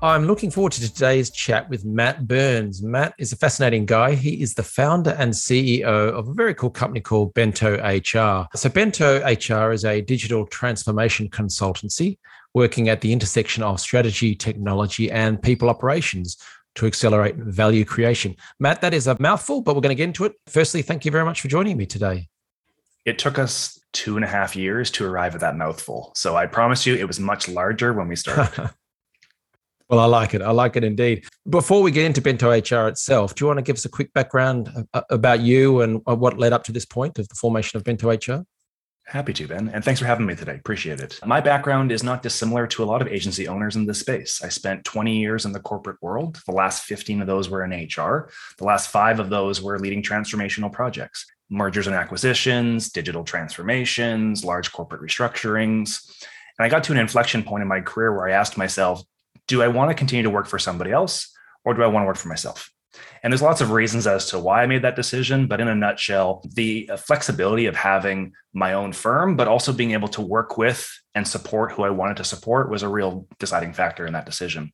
I'm looking forward to today's chat with Matt Burns. Matt is a fascinating guy. He is the founder and CEO of a very cool company called Bento HR. So, Bento HR is a digital transformation consultancy working at the intersection of strategy, technology, and people operations to accelerate value creation. Matt, that is a mouthful, but we're going to get into it. Firstly, thank you very much for joining me today. It took us two and a half years to arrive at that mouthful. So I promise you, it was much larger when we started. Well, I like it. I like it indeed. Before we get into Bento HR itself, do you want to give us a quick background uh, about you and uh, what led up to this point of the formation of Bento HR? Happy to, Ben. And thanks for having me today. Appreciate it. My background is not dissimilar to a lot of agency owners in this space. I spent 20 years in the corporate world. The last 15 of those were in HR. The last five of those were leading transformational projects, mergers and acquisitions, digital transformations, large corporate restructurings. And I got to an inflection point in my career where I asked myself, do I want to continue to work for somebody else or do I want to work for myself? And there's lots of reasons as to why I made that decision. But in a nutshell, the uh, flexibility of having my own firm, but also being able to work with and support who I wanted to support was a real deciding factor in that decision.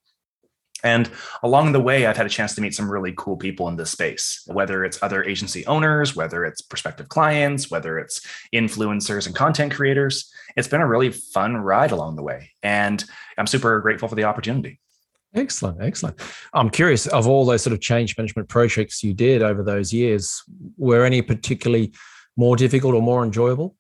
And along the way, I've had a chance to meet some really cool people in this space, whether it's other agency owners, whether it's prospective clients, whether it's influencers and content creators. It's been a really fun ride along the way. And I'm super grateful for the opportunity. Excellent, excellent. I'm curious of all those sort of change management projects you did over those years, were any particularly more difficult or more enjoyable?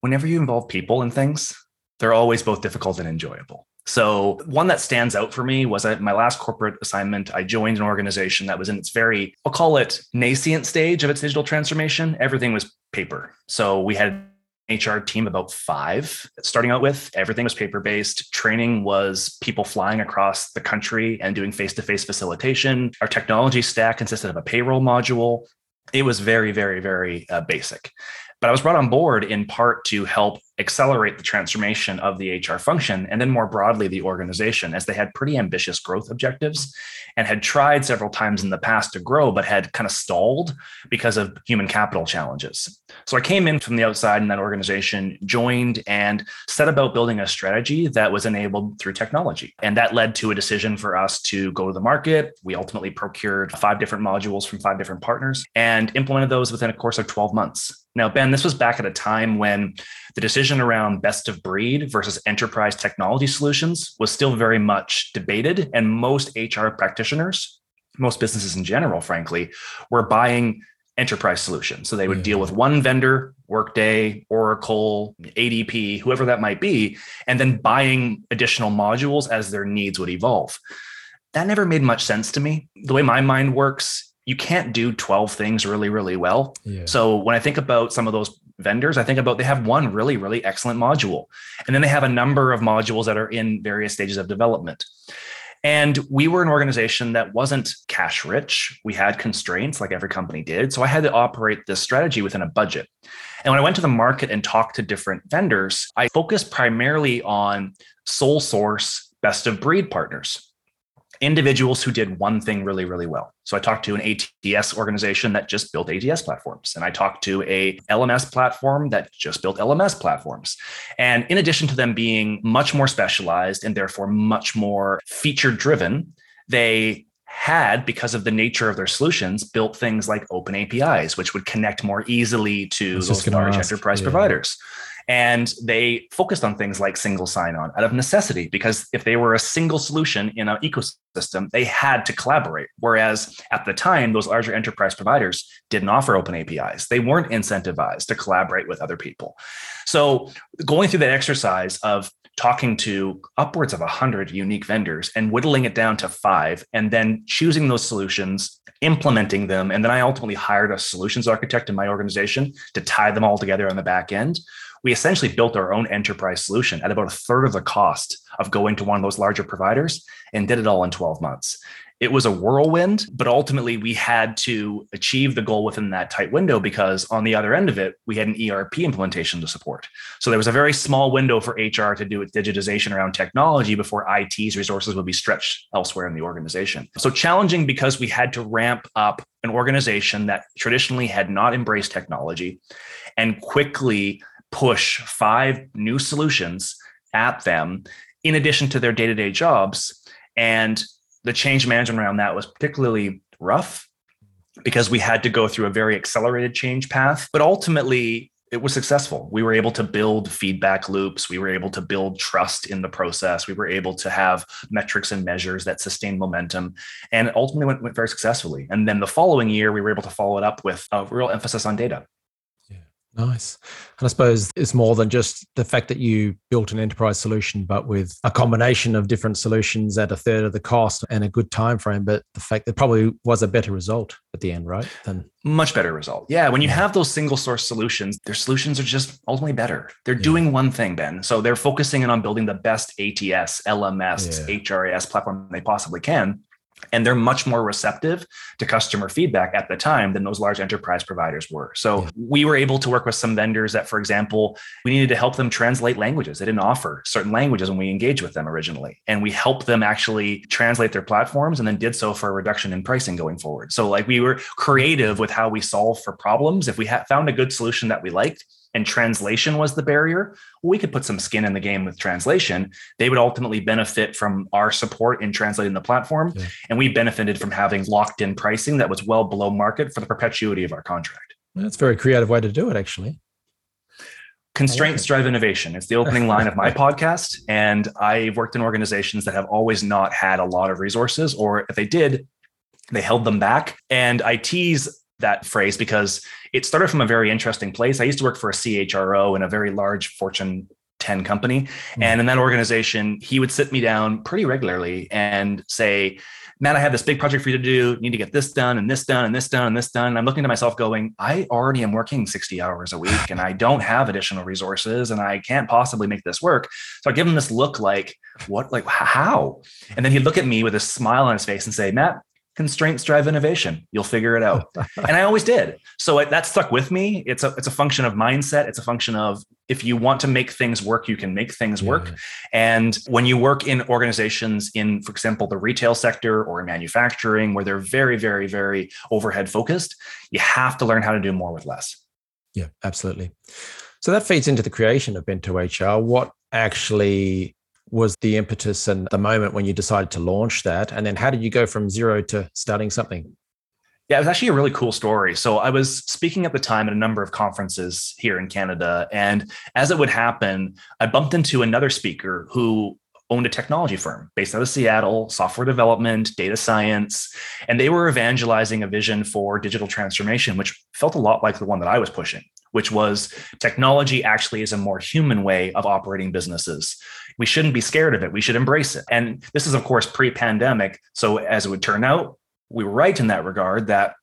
Whenever you involve people in things, they're always both difficult and enjoyable. So, one that stands out for me was at my last corporate assignment. I joined an organization that was in its very, I'll call it nascent stage of its digital transformation. Everything was paper. So, we had HR team about five starting out with. Everything was paper based. Training was people flying across the country and doing face to face facilitation. Our technology stack consisted of a payroll module. It was very, very, very uh, basic. But I was brought on board in part to help accelerate the transformation of the HR function and then more broadly the organization, as they had pretty ambitious growth objectives and had tried several times in the past to grow, but had kind of stalled because of human capital challenges. So I came in from the outside in that organization, joined, and set about building a strategy that was enabled through technology. And that led to a decision for us to go to the market. We ultimately procured five different modules from five different partners and implemented those within a course of 12 months. Now, Ben, this was back at a time when the decision around best of breed versus enterprise technology solutions was still very much debated. And most HR practitioners, most businesses in general, frankly, were buying enterprise solutions. So they would mm. deal with one vendor, Workday, Oracle, ADP, whoever that might be, and then buying additional modules as their needs would evolve. That never made much sense to me. The way my mind works you can't do 12 things really, really well. Yeah. So when I think about some of those vendors, I think about they have one really, really excellent module. And then they have a number of modules that are in various stages of development. And we were an organization that wasn't cash rich. We had constraints like every company did. So I had to operate this strategy within a budget. And when I went to the market and talked to different vendors, I focused primarily on sole source best of breed partners individuals who did one thing really, really well. So I talked to an ATS organization that just built ATS platforms, and I talked to a LMS platform that just built LMS platforms. And in addition to them being much more specialized and therefore much more feature driven, they had, because of the nature of their solutions, built things like open APIs, which would connect more easily to those large ask, enterprise yeah. providers. And they focused on things like single sign on out of necessity, because if they were a single solution in an ecosystem, they had to collaborate. Whereas at the time, those larger enterprise providers didn't offer open APIs, they weren't incentivized to collaborate with other people. So going through that exercise of talking to upwards of 100 unique vendors and whittling it down to five, and then choosing those solutions, implementing them. And then I ultimately hired a solutions architect in my organization to tie them all together on the back end we essentially built our own enterprise solution at about a third of the cost of going to one of those larger providers and did it all in 12 months it was a whirlwind, but ultimately we had to achieve the goal within that tight window because on the other end of it, we had an ERP implementation to support. So there was a very small window for HR to do its digitization around technology before IT's resources would be stretched elsewhere in the organization. So challenging because we had to ramp up an organization that traditionally had not embraced technology and quickly push five new solutions at them in addition to their day-to-day jobs and the change management around that was particularly rough because we had to go through a very accelerated change path. But ultimately, it was successful. We were able to build feedback loops. We were able to build trust in the process. We were able to have metrics and measures that sustained momentum and ultimately went, went very successfully. And then the following year, we were able to follow it up with a real emphasis on data. Nice. And I suppose it's more than just the fact that you built an enterprise solution, but with a combination of different solutions at a third of the cost and a good time frame. But the fact that probably was a better result at the end, right? Than much better result. Yeah. When you have those single source solutions, their solutions are just ultimately better. They're yeah. doing one thing, Ben. So they're focusing in on building the best ATS, LMS, yeah. HRIS platform they possibly can and they're much more receptive to customer feedback at the time than those large enterprise providers were. So yeah. we were able to work with some vendors that, for example, we needed to help them translate languages. They didn't offer certain languages when we engaged with them originally. And we helped them actually translate their platforms and then did so for a reduction in pricing going forward. So like we were creative with how we solve for problems. If we had found a good solution that we liked, and translation was the barrier, we could put some skin in the game with translation. They would ultimately benefit from our support in translating the platform. Yeah. And we benefited from having locked in pricing that was well below market for the perpetuity of our contract. That's a very creative way to do it, actually. Constraints drive innovation. It's the opening line of my podcast. And I've worked in organizations that have always not had a lot of resources, or if they did, they held them back. And I tease that phrase because it started from a very interesting place. I used to work for a CHRO in a very large Fortune 10 company. Mm-hmm. And in that organization, he would sit me down pretty regularly and say, Man, I have this big project for you to do. You need to get this done and this done and this done and this done. And I'm looking to myself going, I already am working 60 hours a week and I don't have additional resources and I can't possibly make this work. So I give him this look like, what, like, how? And then he'd look at me with a smile on his face and say, Matt, constraints drive innovation. You'll figure it out. And i always did. So it, that stuck with me. It's a it's a function of mindset. It's a function of if you want to make things work you can make things work. Yeah. and when you work in organizations in for example the retail sector or in manufacturing where they're very very very overhead focused you have to learn how to do more with less. Yeah absolutely. So that feeds into the creation of bento hr what actually was the impetus and the moment when you decided to launch that? And then how did you go from zero to starting something? Yeah, it was actually a really cool story. So I was speaking at the time at a number of conferences here in Canada. And as it would happen, I bumped into another speaker who owned a technology firm based out of Seattle, software development, data science, and they were evangelizing a vision for digital transformation, which felt a lot like the one that I was pushing, which was technology actually is a more human way of operating businesses we shouldn't be scared of it. We should embrace it. And this is, of course, pre pandemic. So, as it would turn out, we were right in that regard that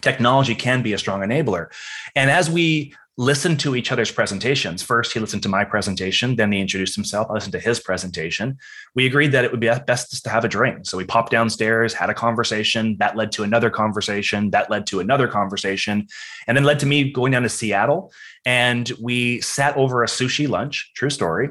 technology can be a strong enabler. And as we listened to each other's presentations, first he listened to my presentation, then he introduced himself. I listened to his presentation. We agreed that it would be best just to have a drink. So we popped downstairs, had a conversation. That led to another conversation. That led to another conversation, and then led to me going down to Seattle. And we sat over a sushi lunch, true story,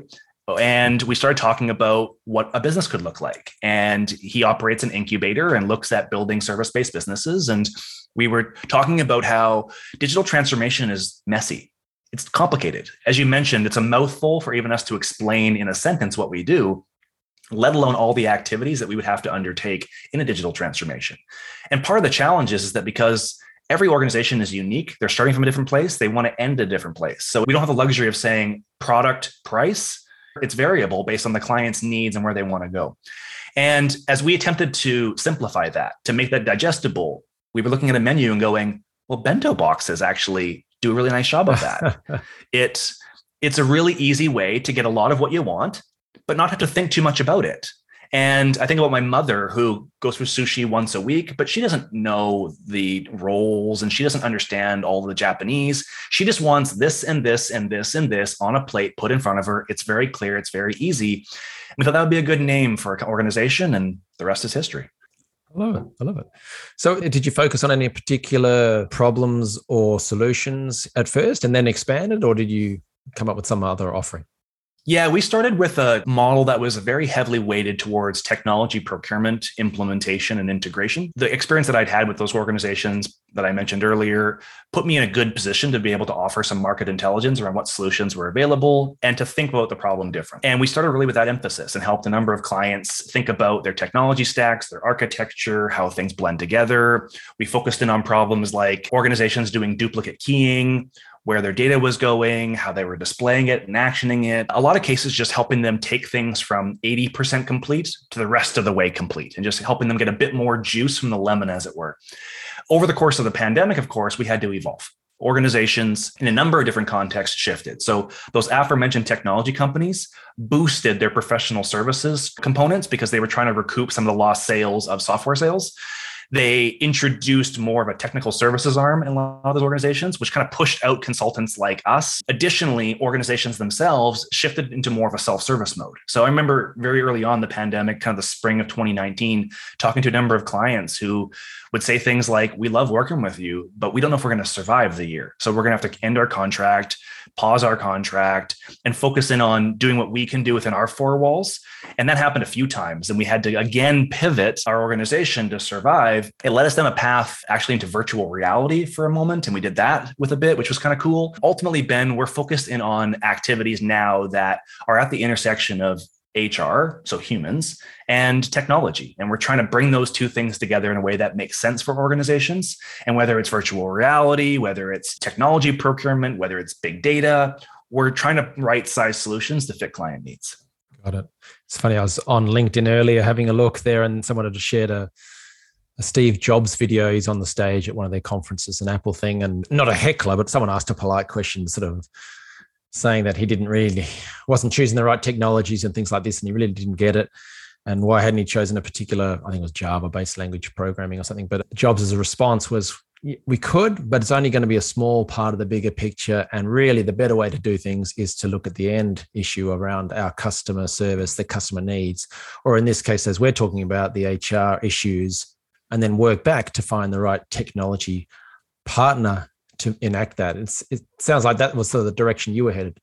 and we started talking about what a business could look like. And he operates an incubator and looks at building service based businesses. And we were talking about how digital transformation is messy. It's complicated. As you mentioned, it's a mouthful for even us to explain in a sentence what we do, let alone all the activities that we would have to undertake in a digital transformation. And part of the challenge is, is that because every organization is unique, they're starting from a different place, they want to end a different place. So we don't have the luxury of saying product price it's variable based on the client's needs and where they want to go. And as we attempted to simplify that, to make that digestible, we were looking at a menu and going, well, bento boxes actually do a really nice job of that. it's it's a really easy way to get a lot of what you want, but not have to think too much about it. And I think about my mother who goes for sushi once a week, but she doesn't know the roles and she doesn't understand all the Japanese. She just wants this and this and this and this on a plate put in front of her. It's very clear, it's very easy. We thought that would be a good name for an organization, and the rest is history. I love it. I love it. So, uh, did you focus on any particular problems or solutions at first and then expanded, or did you come up with some other offering? Yeah, we started with a model that was very heavily weighted towards technology procurement, implementation, and integration. The experience that I'd had with those organizations that I mentioned earlier put me in a good position to be able to offer some market intelligence around what solutions were available and to think about the problem different. And we started really with that emphasis and helped a number of clients think about their technology stacks, their architecture, how things blend together. We focused in on problems like organizations doing duplicate keying where their data was going, how they were displaying it and actioning it. A lot of cases, just helping them take things from 80% complete to the rest of the way complete and just helping them get a bit more juice from the lemon, as it were. Over the course of the pandemic, of course, we had to evolve. Organizations in a number of different contexts shifted. So, those aforementioned technology companies boosted their professional services components because they were trying to recoup some of the lost sales of software sales. They introduced more of a technical services arm in a lot of those organizations, which kind of pushed out consultants like us. Additionally, organizations themselves shifted into more of a self service mode. So I remember very early on the pandemic, kind of the spring of 2019, talking to a number of clients who would say things like, We love working with you, but we don't know if we're going to survive the year. So we're going to have to end our contract pause our contract and focus in on doing what we can do within our four walls. And that happened a few times. And we had to again pivot our organization to survive. It led us down a path actually into virtual reality for a moment. And we did that with a bit, which was kind of cool. Ultimately, Ben, we're focused in on activities now that are at the intersection of HR, so humans, and technology. And we're trying to bring those two things together in a way that makes sense for organizations. And whether it's virtual reality, whether it's technology procurement, whether it's big data, we're trying to right size solutions to fit client needs. Got it. It's funny. I was on LinkedIn earlier having a look there, and someone had shared a, a Steve Jobs video. He's on the stage at one of their conferences, an Apple thing, and not a heckler, but someone asked a polite question, sort of saying that he didn't really wasn't choosing the right technologies and things like this, and he really didn't get it. And why hadn't he chosen a particular, I think it was Java-based language programming or something? But Jobs' as a response was, we could, but it's only going to be a small part of the bigger picture. And really, the better way to do things is to look at the end issue around our customer service, the customer needs, or in this case, as we're talking about, the HR issues, and then work back to find the right technology partner to enact that. It's, it sounds like that was sort of the direction you were headed.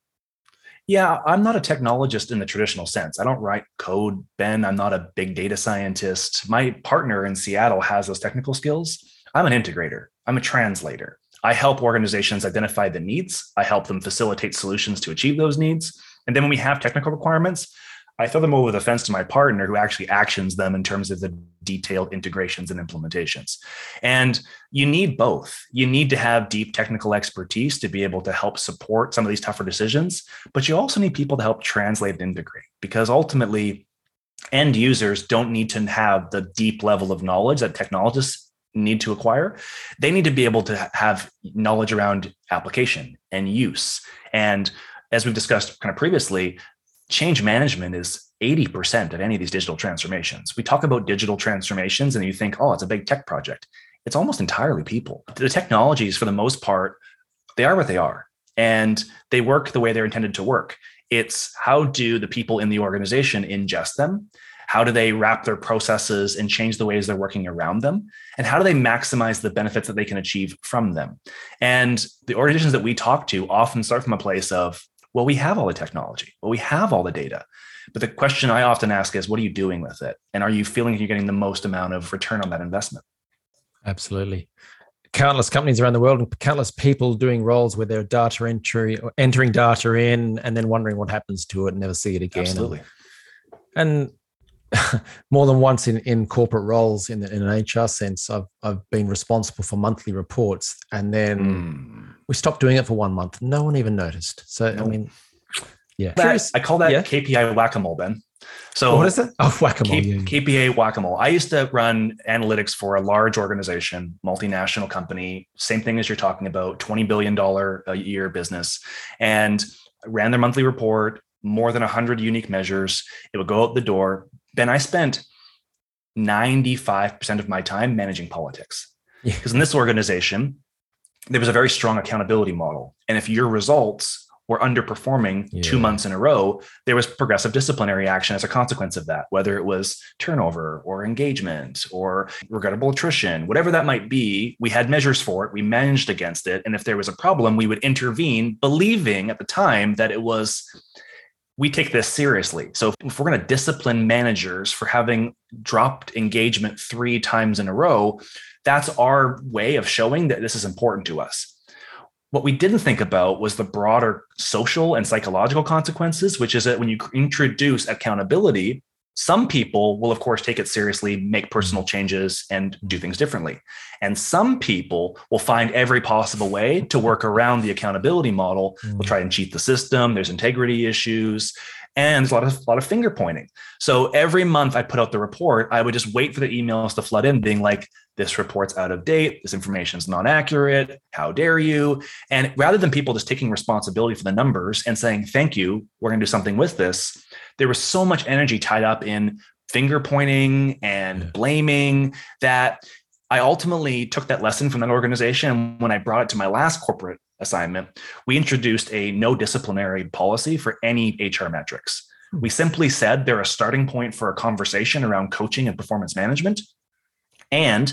Yeah, I'm not a technologist in the traditional sense. I don't write code, Ben. I'm not a big data scientist. My partner in Seattle has those technical skills. I'm an integrator, I'm a translator. I help organizations identify the needs, I help them facilitate solutions to achieve those needs. And then when we have technical requirements, I throw them over the fence to my partner who actually actions them in terms of the detailed integrations and implementations. And you need both. You need to have deep technical expertise to be able to help support some of these tougher decisions, but you also need people to help translate and integrate because ultimately, end users don't need to have the deep level of knowledge that technologists need to acquire. They need to be able to have knowledge around application and use. And as we've discussed kind of previously, change management is 80% of any of these digital transformations. We talk about digital transformations and you think, oh, it's a big tech project. It's almost entirely people. The technologies, for the most part, they are what they are and they work the way they're intended to work. It's how do the people in the organization ingest them? How do they wrap their processes and change the ways they're working around them? And how do they maximize the benefits that they can achieve from them? And the organizations that we talk to often start from a place of well, we have all the technology, well, we have all the data. But the question I often ask is, what are you doing with it? And are you feeling you're getting the most amount of return on that investment? Absolutely. Countless companies around the world and countless people doing roles where they're data entry or entering data in and then wondering what happens to it and never see it again. Absolutely. And, and more than once in, in corporate roles in, in an HR sense, I've, I've been responsible for monthly reports and then mm we stopped doing it for one month. No one even noticed. So I mean, yeah. That, I call that yeah. KPI whack a mole, Ben. So oh, what is it? Oh, whack a mole. yeah, KPI whack a mole. I used to run analytics for a large organization, multinational company. Same thing as you're talking about, twenty billion dollar a year business, and ran their monthly report. More than hundred unique measures. It would go out the door Ben, I spent 95% of my time managing politics. Because yeah. in this organization, there was a very strong accountability model. And if your results were underperforming yeah. two months in a row, there was progressive disciplinary action as a consequence of that, whether it was turnover or engagement or regrettable attrition, whatever that might be. We had measures for it, we managed against it. And if there was a problem, we would intervene, believing at the time that it was we take this seriously. So if we're going to discipline managers for having dropped engagement three times in a row, that's our way of showing that this is important to us. What we didn't think about was the broader social and psychological consequences, which is that when you introduce accountability, some people will, of course, take it seriously, make personal changes, and do things differently. And some people will find every possible way to work around the accountability model. Will mm. try and cheat the system. There's integrity issues and there's a lot of a lot of finger pointing. So every month I put out the report, I would just wait for the emails to flood in, being like, "This report's out of date. This information is not accurate. How dare you?" And rather than people just taking responsibility for the numbers and saying, "Thank you, we're going to do something with this," there was so much energy tied up in finger pointing and blaming that I ultimately took that lesson from that organization. And when I brought it to my last corporate assignment, we introduced a no disciplinary policy for any HR metrics. Hmm. We simply said they're a starting point for a conversation around coaching and performance management. And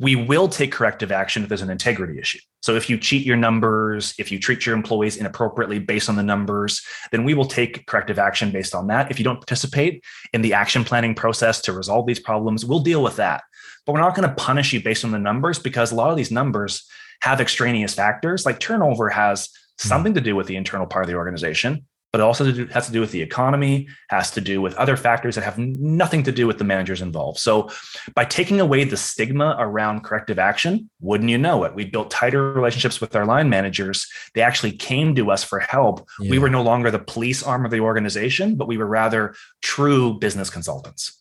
we will take corrective action if there's an integrity issue. So if you cheat your numbers, if you treat your employees inappropriately based on the numbers, then we will take corrective action based on that. If you don't participate in the action planning process to resolve these problems, we'll deal with that. But we're not going to punish you based on the numbers because a lot of these numbers have extraneous factors. Like turnover has hmm. something to do with the internal part of the organization, but it also has to do with the economy, has to do with other factors that have nothing to do with the managers involved. So, by taking away the stigma around corrective action, wouldn't you know it? We built tighter relationships with our line managers. They actually came to us for help. Yeah. We were no longer the police arm of the organization, but we were rather true business consultants.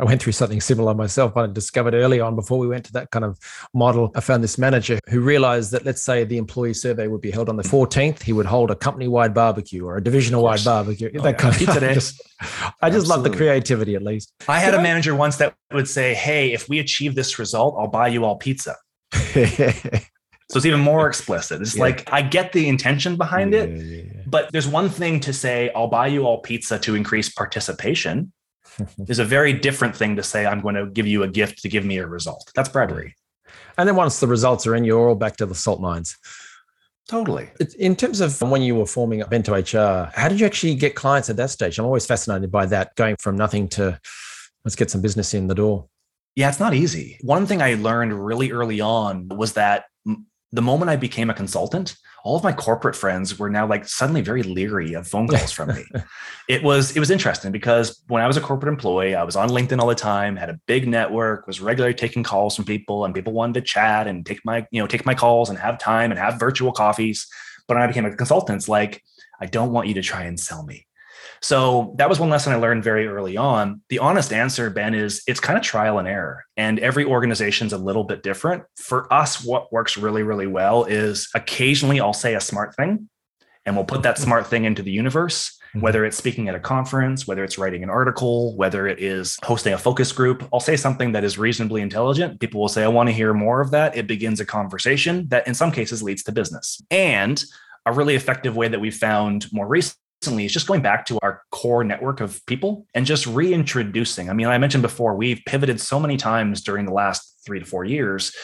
I went through something similar myself. But I discovered early on before we went to that kind of model. I found this manager who realized that, let's say, the employee survey would be held on the 14th. He would hold a company wide barbecue or a divisional wide barbecue. Oh, that yeah. kind of today. Just, I just love the creativity, at least. I had a manager once that would say, Hey, if we achieve this result, I'll buy you all pizza. so it's even more explicit. It's yeah. like I get the intention behind yeah, it, but there's one thing to say, I'll buy you all pizza to increase participation is a very different thing to say, I'm going to give you a gift to give me a result. That's bribery. And then once the results are in, you're all back to the salt mines. Totally. In terms of when you were forming up Bento HR, how did you actually get clients at that stage? I'm always fascinated by that, going from nothing to let's get some business in the door. Yeah, it's not easy. One thing I learned really early on was that the moment I became a consultant, all of my corporate friends were now like suddenly very leery of phone calls from me. it was it was interesting because when I was a corporate employee, I was on LinkedIn all the time, had a big network, was regularly taking calls from people, and people wanted to chat and take my you know take my calls and have time and have virtual coffees. But when I became a consultant, it's like I don't want you to try and sell me. So that was one lesson I learned very early on. The honest answer, Ben, is it's kind of trial and error. And every organization's a little bit different. For us, what works really, really well is occasionally I'll say a smart thing and we'll put that smart thing into the universe. Mm-hmm. Whether it's speaking at a conference, whether it's writing an article, whether it is hosting a focus group, I'll say something that is reasonably intelligent. People will say, I want to hear more of that. It begins a conversation that in some cases leads to business. And a really effective way that we found more recently recently is just going back to our core network of people and just reintroducing. I mean, I mentioned before, we've pivoted so many times during the last three to four years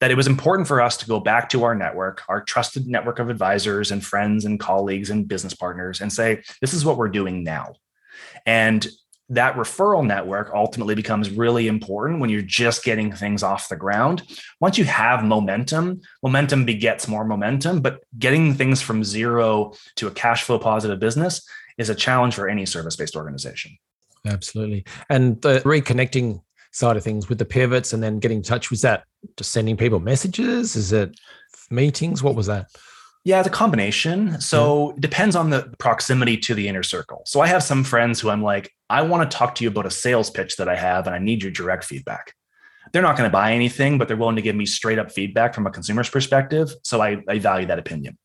that it was important for us to go back to our network, our trusted network of advisors and friends and colleagues and business partners, and say, this is what we're doing now. And that referral network ultimately becomes really important when you're just getting things off the ground. Once you have momentum, momentum begets more momentum, but getting things from zero to a cash flow positive business is a challenge for any service based organization. Absolutely. And the reconnecting side of things with the pivots and then getting in touch was that just sending people messages? Is it meetings? What was that? Yeah, it's a combination. So yeah. it depends on the proximity to the inner circle. So I have some friends who I'm like, I want to talk to you about a sales pitch that I have and I need your direct feedback. they're not going to buy anything, but they're willing to give me straight up feedback from a consumer's perspective. So I, I value that opinion.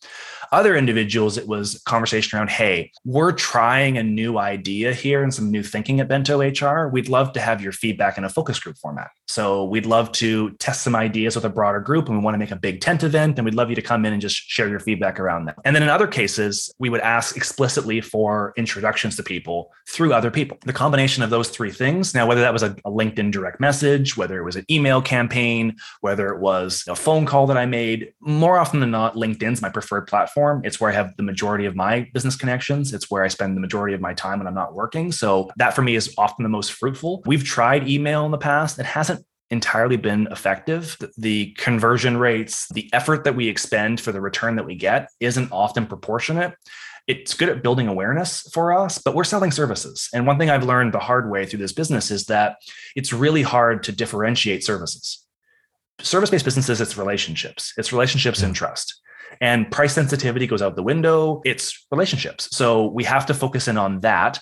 Other individuals, it was conversation around, hey, we're trying a new idea here and some new thinking at Bento HR. We'd love to have your feedback in a focus group format. So we'd love to test some ideas with a broader group and we want to make a big tent event and we'd love you to come in and just share your feedback around that. And then in other cases, we would ask explicitly for introductions to people through other people. The combination of those three things, now, whether that was a, LinkedIn direct message, whether it was an email campaign, whether it was a phone call that I made, more often than not, LinkedIn's my preferred platform. It's where I have the majority of my business connections. It's where I spend the majority of my time when I'm not working. So that for me is often the most fruitful. We've tried email in the past. It hasn't entirely been effective. The conversion rates, the effort that we expend for the return that we get isn't often proportionate. It's good at building awareness for us, but we're selling services. And one thing I've learned the hard way through this business is that it's really hard to differentiate services. Service based businesses, it's relationships, it's relationships and trust. And price sensitivity goes out the window. It's relationships. So we have to focus in on that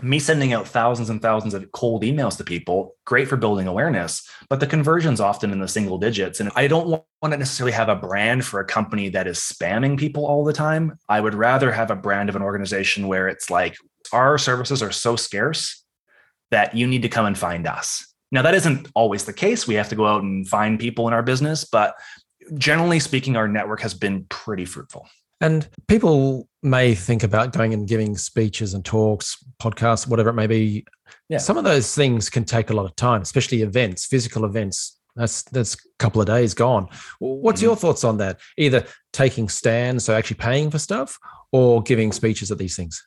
me sending out thousands and thousands of cold emails to people, great for building awareness, but the conversion's often in the single digits. And I don't want to necessarily have a brand for a company that is spamming people all the time. I would rather have a brand of an organization where it's like, our services are so scarce that you need to come and find us. Now, that isn't always the case. We have to go out and find people in our business, but generally speaking, our network has been pretty fruitful. And people may think about going and giving speeches and talks, podcasts, whatever it may be. Yeah. Some of those things can take a lot of time, especially events, physical events. That's that's a couple of days gone. What's mm-hmm. your thoughts on that? Either taking stands, so actually paying for stuff, or giving speeches at these things?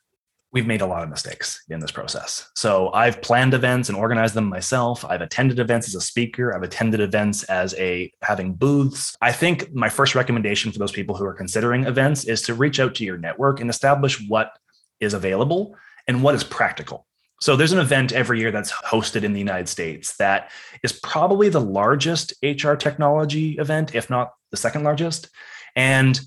We've made a lot of mistakes in this process. So I've planned events and organized them myself. I've attended events as a speaker. I've attended events as a having booths. I think my first recommendation for those people who are considering events is to reach out to your network and establish what is available and what is practical. So there's an event every year that's hosted in the United States that is probably the largest HR technology event, if not the second largest. And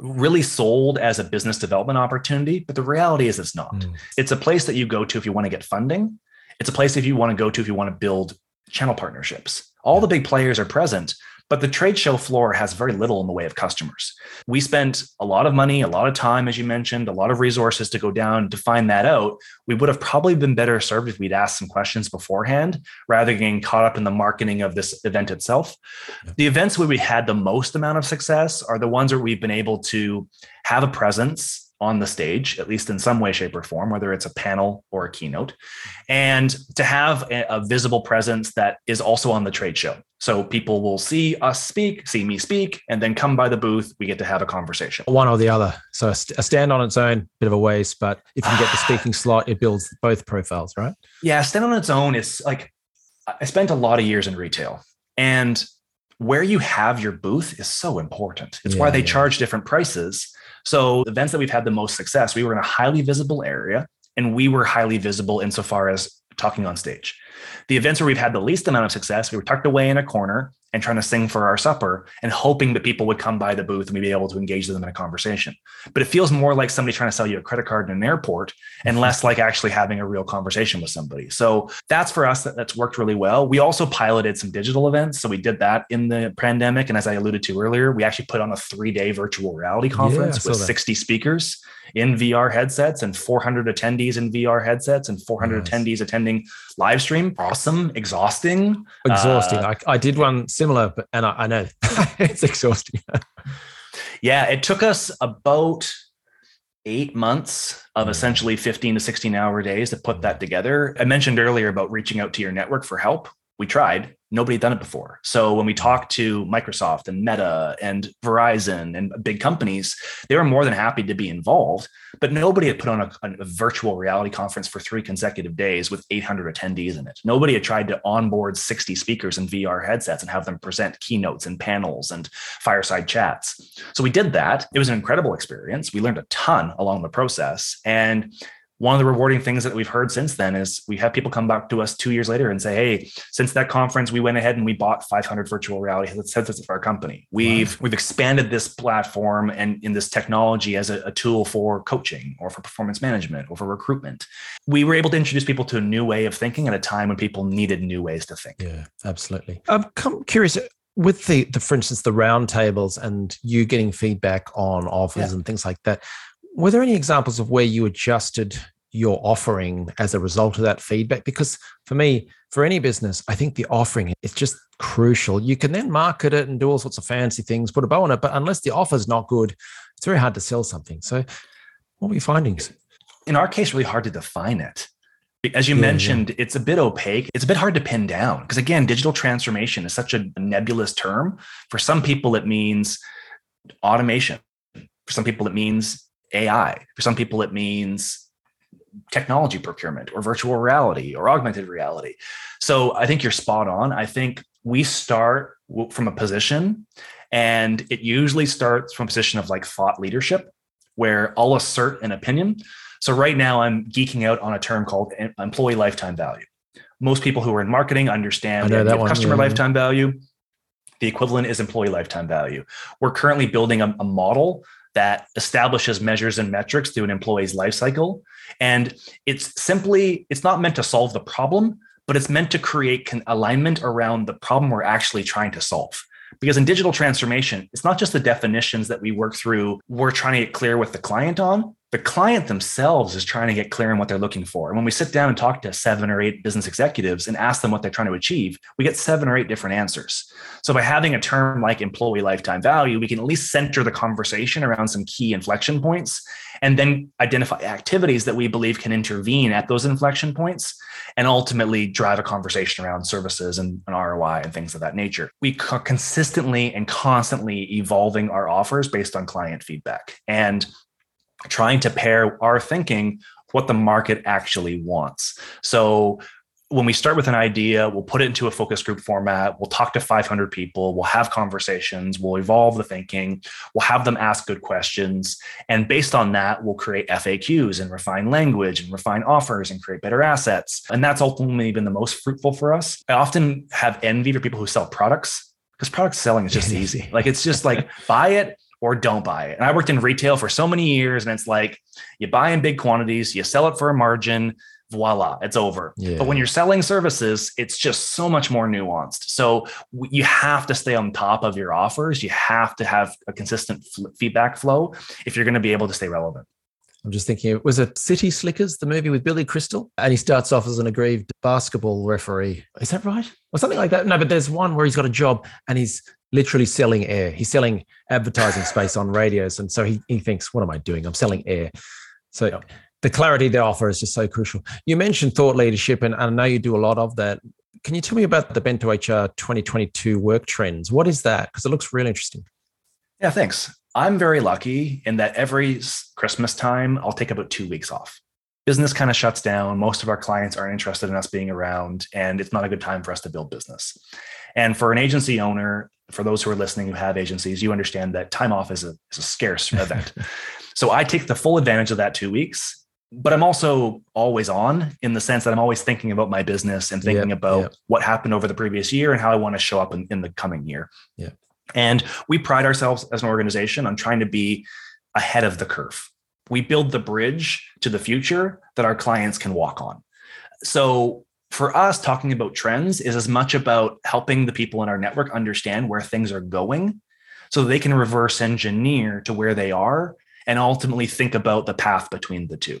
really sold as a business development opportunity, but the reality is it's not. Mm. It's a place that you go to if you want to get funding. It's a place if you want to go to if you want to build channel partnerships. All the big players are present, but the trade show floor has very little in the way of customers. We spent a lot of money, a lot of time, as you mentioned, a lot of resources to go down to find that out. We would have probably been better served if we'd asked some questions beforehand rather than getting caught up in the marketing of this event itself. Yeah. The events where we had the most amount of success are the ones where we've been able to have a presence on the stage, at least in some way, shape, or form, whether it's a panel or a keynote, and to have a, visible presence that is also on the trade show. So people will see us speak, see me speak, and then come by the booth. We get to have a conversation. One or the other. So a stand on its own, bit of a waste, but if you can get the speaking slot, it builds both profiles, right? Yeah, stand on its own is like I spent a lot of years in retail, and where you have your booth is so important. It's yeah, why they yeah. charge different prices so, events that we've had the most success, we were in a highly visible area and we were highly visible insofar as talking on stage. The events where we've had the least amount of success, we were tucked away in a corner and trying to sing for our supper and hoping that people would come by the booth and we'd be able to engage them in a conversation. But it feels more like somebody trying to sell you a credit card in an airport and mm-hmm. less like actually having a real conversation with somebody. So that's for us that, that's worked really well. We also piloted some digital events. So we did that in the pandemic. And as I alluded to earlier, we actually put on a three day virtual reality conference yeah, with 60 speakers in VR headsets and 400 attendees in VR headsets and 400 nice. attendees attending live stream. Awesome, exhausting. Exhausting. Uh, I, I, did one similar, but and I, I know it's exhausting. yeah, it took us about eight months of mm. essentially 15 to 16 hour days to put that together. I mentioned earlier about reaching out to your network for help. We tried nobody had done it before. So when we talked to Microsoft and Meta and Verizon and big companies, they were more than happy to be involved, but nobody had put on a, a, virtual reality conference for three consecutive days with 800 attendees in it. Nobody had tried to onboard 60 speakers in VR headsets and have them present keynotes and panels and fireside chats. So we did that. It was an incredible experience. We learned a ton along the process and one of the rewarding things that we've heard since then is we have people come back to us two years later and say, "Hey, since that conference, we went ahead and we bought 500 virtual reality headsets for our company. We've wow. we've expanded this platform and in this technology as a, a, tool for coaching or for performance management or for recruitment. We were able to introduce people to a new way of thinking at a time when people needed new ways to think. Yeah, absolutely. I'm curious uh, with the, the for instance the roundtables and you getting feedback on offers yeah. and things like that were there any examples of where you adjusted your offering as a result of that feedback because for me for any business i think the offering is just crucial you can then market it and do all sorts of fancy things put a bow on it but unless the offer is not good it's very hard to sell something so what were your findings in our case really hard to define it as you yeah, mentioned, yeah. it's a bit opaque. It's a bit hard to pin down because, again, digital transformation is such a nebulous term. For some people, it means automation. For some people, it means AI. For some people, it means technology procurement or virtual reality or augmented reality. So I think you're spot on. I think we start from a position, and it usually starts from a position of like thought leadership, where I'll assert an opinion so right now I'm geeking out on a term called employee lifetime value. Most people who are in marketing understand that one, customer yeah. lifetime value. The equivalent is employee lifetime value. We're currently building a, a model that establishes measures and metrics through an employee's life cycle. And it's simply, it's not meant to solve the problem, but it's meant to create alignment around the problem we're actually trying to solve. Because in digital transformation, it's not just the definitions that we work through, we're trying to get clear with the client on, the client themselves is trying to get clear on what they're looking for. And when we sit down and talk to seven or eight business executives and ask them what they're trying to achieve, we get seven or eight different answers. So by having a term like employee lifetime value, we can at least center the conversation around some key inflection points and then identify activities that we believe can intervene at those inflection points and ultimately drive a conversation around services and, and ROI and things of that nature. We are consistently and constantly evolving our offers based on client feedback. And trying to pair our thinking what the market actually wants. So when we start with an idea, we'll put it into a focus group format. We'll talk to 500 people. We'll have conversations. We'll evolve the thinking. We'll have them ask good questions. And based on that, we'll create FAQs and refine language and refine offers and create better assets. And that's ultimately been the most fruitful for us. I often have envy for people who sell products because product selling is just easy. Like it's just like buy it, or don't buy it. And I worked in retail for so many years, and it's like you buy in big quantities, you sell it for a margin, voila, it's over. Yeah. But when you're selling services, it's just so much more nuanced. So you have to stay on top of your offers. You have to have a consistent feedback flow if you're going to be able to stay relevant. I'm just thinking, was it City Slickers, the movie with Billy Crystal? And he starts off as an aggrieved basketball referee. Is that right? Or something like that? No, but there's one where he's got a job and he's literally selling air. He's selling advertising space on radios. And so he, he thinks, what am I doing? I'm selling air. So the clarity they offer is just so crucial. You mentioned thought leadership, and, and I know you do a lot of that. Can you tell me about the Bento HR 2022 work trends? What is that? Because it looks really interesting. Yeah, thanks. I'm very lucky in that every Christmas time, I'll take about two weeks off. Business kind of shuts down. Most of our clients aren't interested in us being around, and it's not a good time for us to build business. And for an agency owner, for those who are listening who have agencies, you understand that time off is a, is a scarce event. so I take the full advantage of that two weeks, but I'm also always on in the sense that I'm always thinking about my business and thinking yep, about yep. what happened over the previous year and how I want to show up in, in the coming year. Yeah. And we pride ourselves as an organization on trying to be ahead of the curve. We build the bridge to the future that our clients can walk on. So for us, talking about trends is as much about helping the people in our network understand where things are going so they can reverse engineer to where they are and ultimately think about the path between the two.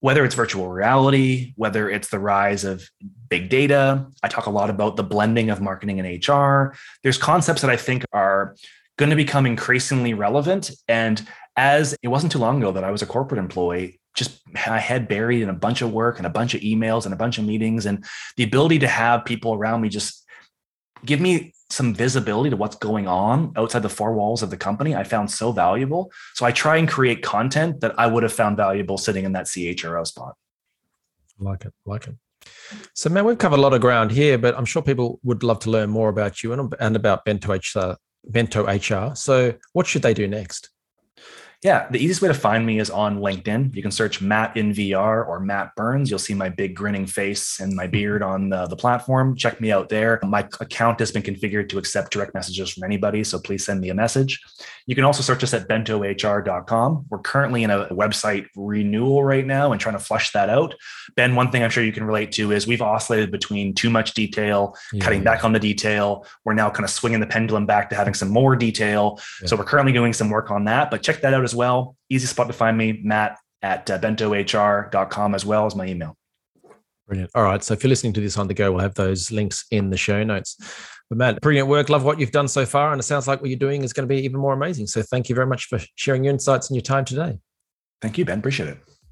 Whether it's virtual reality, whether it's the rise of big data, I talk a lot about the blending of marketing and HR. There's concepts that I think are going to become increasingly relevant. And as it wasn't too long ago that I was a corporate employee, just my head buried in a bunch of work and a bunch of emails and a bunch of meetings and the ability to have people around me just give me some visibility to what's going on outside the four walls of the company i found so valuable. So i try and create content that i would have found valuable sitting in that chro spot. Like it like it. So man we've covered a lot of ground here but i'm sure people would love to learn more about you and, about bento hr uh, bento hr so what should they do next Yeah, the easiest way to find me is on LinkedIn. You can search Matt in VR or Matt Burns. You'll see my big grinning face and my mm-hmm. beard on the, the platform. Check me out there. My account has been configured to accept direct messages from anybody, so please send me a message. You can also search us at bentohr.com. We're currently in a website renewal right now and trying to flush that out. Ben, one thing I'm sure you can relate to is we've oscillated between too much detail, yeah. cutting back on the detail. We're now kind of swinging the pendulum back to having some more detail. Yeah. So we're currently doing some work on that, but check that out as well. Easy spot to find me, Matt at uh, bentohr.com as well as my email. Brilliant. All right. So if you're listening to this on the go, we'll have those links in the show notes. But Matt, brilliant work. Love what you've done so far. And it sounds like what you're doing is going to be even more amazing. So thank you very much for sharing your insights and your time today. Thank you, Ben. Appreciate it.